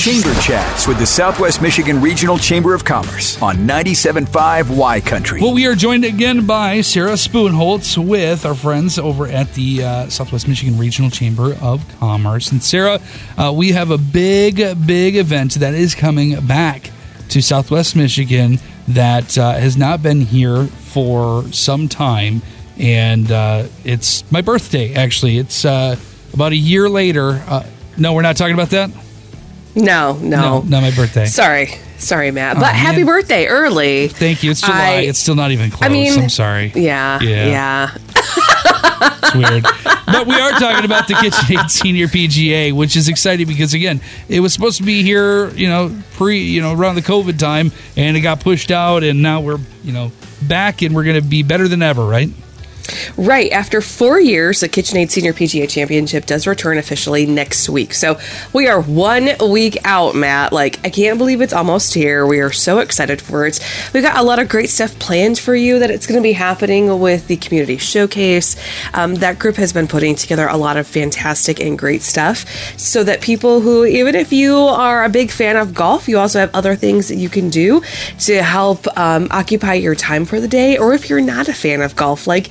Chamber Chats with the Southwest Michigan Regional Chamber of Commerce on 97.5 Y Country. Well, we are joined again by Sarah Spoonholtz with our friends over at the uh, Southwest Michigan Regional Chamber of Commerce. And Sarah, uh, we have a big, big event that is coming back to Southwest Michigan that uh, has not been here for some time. And uh, it's my birthday, actually. It's uh, about a year later. Uh, no, we're not talking about that? No, no. No, not my birthday. Sorry. Sorry, Matt. Oh, but happy birthday early. Thank you. It's July. I- it's still not even close. I mean, I'm sorry. Yeah. Yeah. Yeah. It's weird. but we are talking about the KitchenAid Senior PGA, which is exciting because again, it was supposed to be here, you know, pre, you know, around the COVID time, and it got pushed out, and now we're, you know, back, and we're going to be better than ever, right? Right. After four years, the KitchenAid Senior PGA Championship does return officially next week. So we are one week out, Matt. Like, I can't believe it's almost here. We are so excited for it. We've got a lot of great stuff planned for you that it's going to be happening with the Community Showcase. Um, that group has been putting together a lot of fantastic and great stuff so that people who, even if you are a big fan of golf, you also have other things that you can do to help um, occupy your time for the day. Or if you're not a fan of golf, like,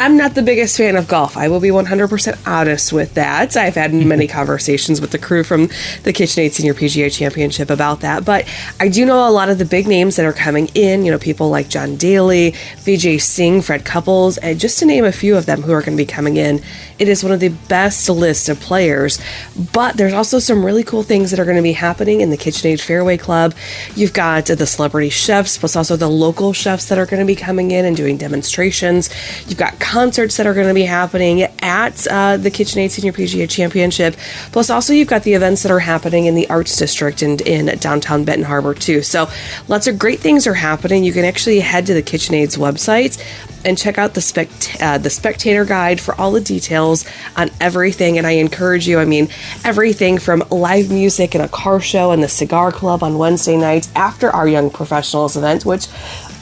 I'm not the biggest fan of golf. I will be 100% honest with that. I've had many conversations with the crew from the KitchenAid Senior PGA Championship about that, but I do know a lot of the big names that are coming in. You know, people like John Daly, Vijay Singh, Fred Couples, and just to name a few of them who are going to be coming in. It is one of the best lists of players, but there's also some really cool things that are going to be happening in the KitchenAid Fairway Club. You've got the celebrity chefs, plus also the local chefs that are going to be coming in and doing demonstrations. You've got concerts that are going to be happening at uh, the KitchenAid Senior PGA Championship. Plus, also you've got the events that are happening in the Arts District and in downtown Benton Harbor too. So, lots of great things are happening. You can actually head to the KitchenAid's website and check out the spect- uh, the spectator guide for all the details on everything. And I encourage you. I mean, everything from live music and a car show and the cigar club on Wednesday nights after our young professionals event, which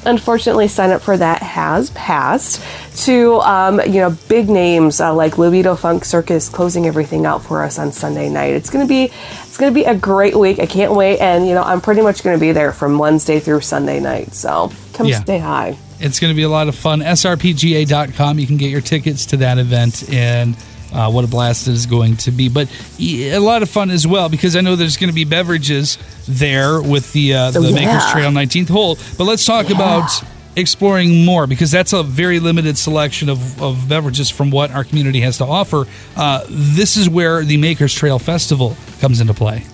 unfortunately sign up for that has passed to um, you know big names uh, like libido funk circus closing everything out for us on sunday night it's gonna be it's gonna be a great week i can't wait and you know i'm pretty much gonna be there from wednesday through sunday night so come Yeah. stay high It's going to be a lot of fun. SRPGA.com. You can get your tickets to that event and uh, what a blast it is going to be. But a lot of fun as well because I know there's going to be beverages there with the uh, the Oh, Makers. Trail 19th hole. But let's talk about exploring more because that's a very limited selection of, of beverages from what our community has to offer. Uh, this is where the Makers Trail Festival comes into play.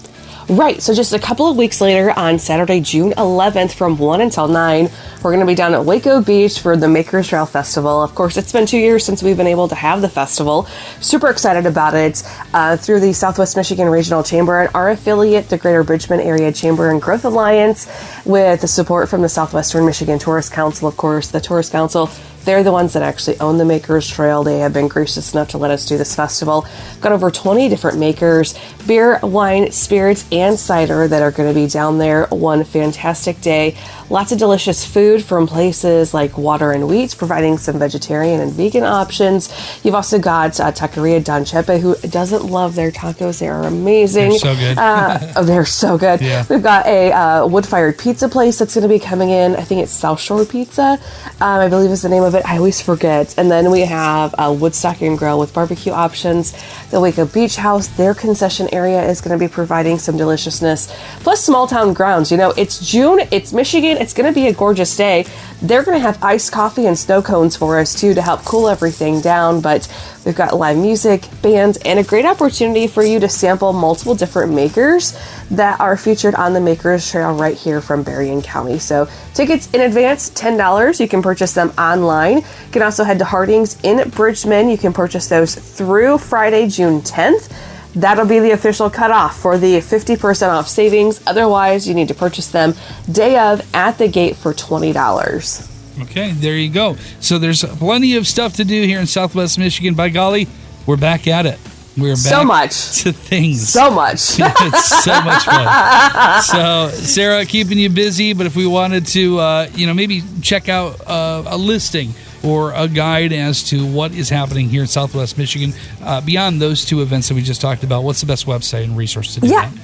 Right. So just a couple of weeks later on Saturday, June 11th from 1 until 9, we're going to be down at Weko Beach for the Makers Trail Festival. Of course, it's been two years since we've been able to have the festival. Super excited about it uh, through the Southwest Michigan Regional Chamber and our affiliate, the Greater Bridgman Area Chamber and Growth Alliance, with the support from the Southwestern Michigan Tourist Council, of course, the Tourist Council. They're the ones that actually own the Makers Trail. They have been gracious enough to let us do this festival. Got over 20 different makers, beer, wine, spirits, and cider that are going to be down there one fantastic day. Lots of delicious food from places like Water and Wheat, providing some vegetarian and vegan options. You've also got uh, Taqueria Don Chepe, who doesn't love their tacos. They are amazing. They're so good. Uh, oh, they're so good. Yeah. We've got a uh, wood-fired pizza place that's going to be coming in. I think it's South Shore Pizza, um, I believe is the name of it. I always forget. And then we have uh, Woodstock and Grill with barbecue options. The Weko Beach House, their concession area is going to be providing some deliciousness. Plus, small town grounds. You know, it's June. It's Michigan. It's going to be a gorgeous day. They're going to have iced coffee and snow cones for us too to help cool everything down. But we've got live music, bands, and a great opportunity for you to sample multiple different makers that are featured on the Makers Trail right here from Berrien County. So tickets in advance, $10. You can purchase them online. You can also head to Harding's in Bridgman. You can purchase those through Friday, June 10th. That'll be the official cutoff for the 50% off savings. Otherwise, you need to purchase them day of at the gate for $20. Okay, there you go. So there's plenty of stuff to do here in Southwest Michigan. By golly, we're back at it. We're back So much. to things. So much. it's so much fun. So, Sarah, keeping you busy, but if we wanted to, uh, you know, maybe check out uh, a listing or a guide as to what is happening here in Southwest Michigan uh, beyond those two events that we just talked about, what's the best website and resource to do Yeah. that?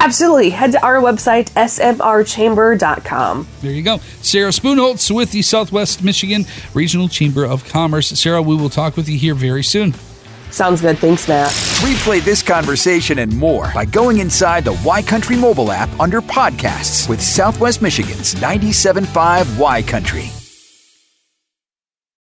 Absolutely. Head to our website, smrchamber.com. There you go. Sarah Spoonholtz with the Southwest Michigan Regional Chamber of Commerce. Sarah, we will talk with you here very soon. Sounds good. Thanks, Matt. Replay this conversation and more by going inside the Y Country mobile app under podcasts with Southwest Michigan's 97.5 Y Country.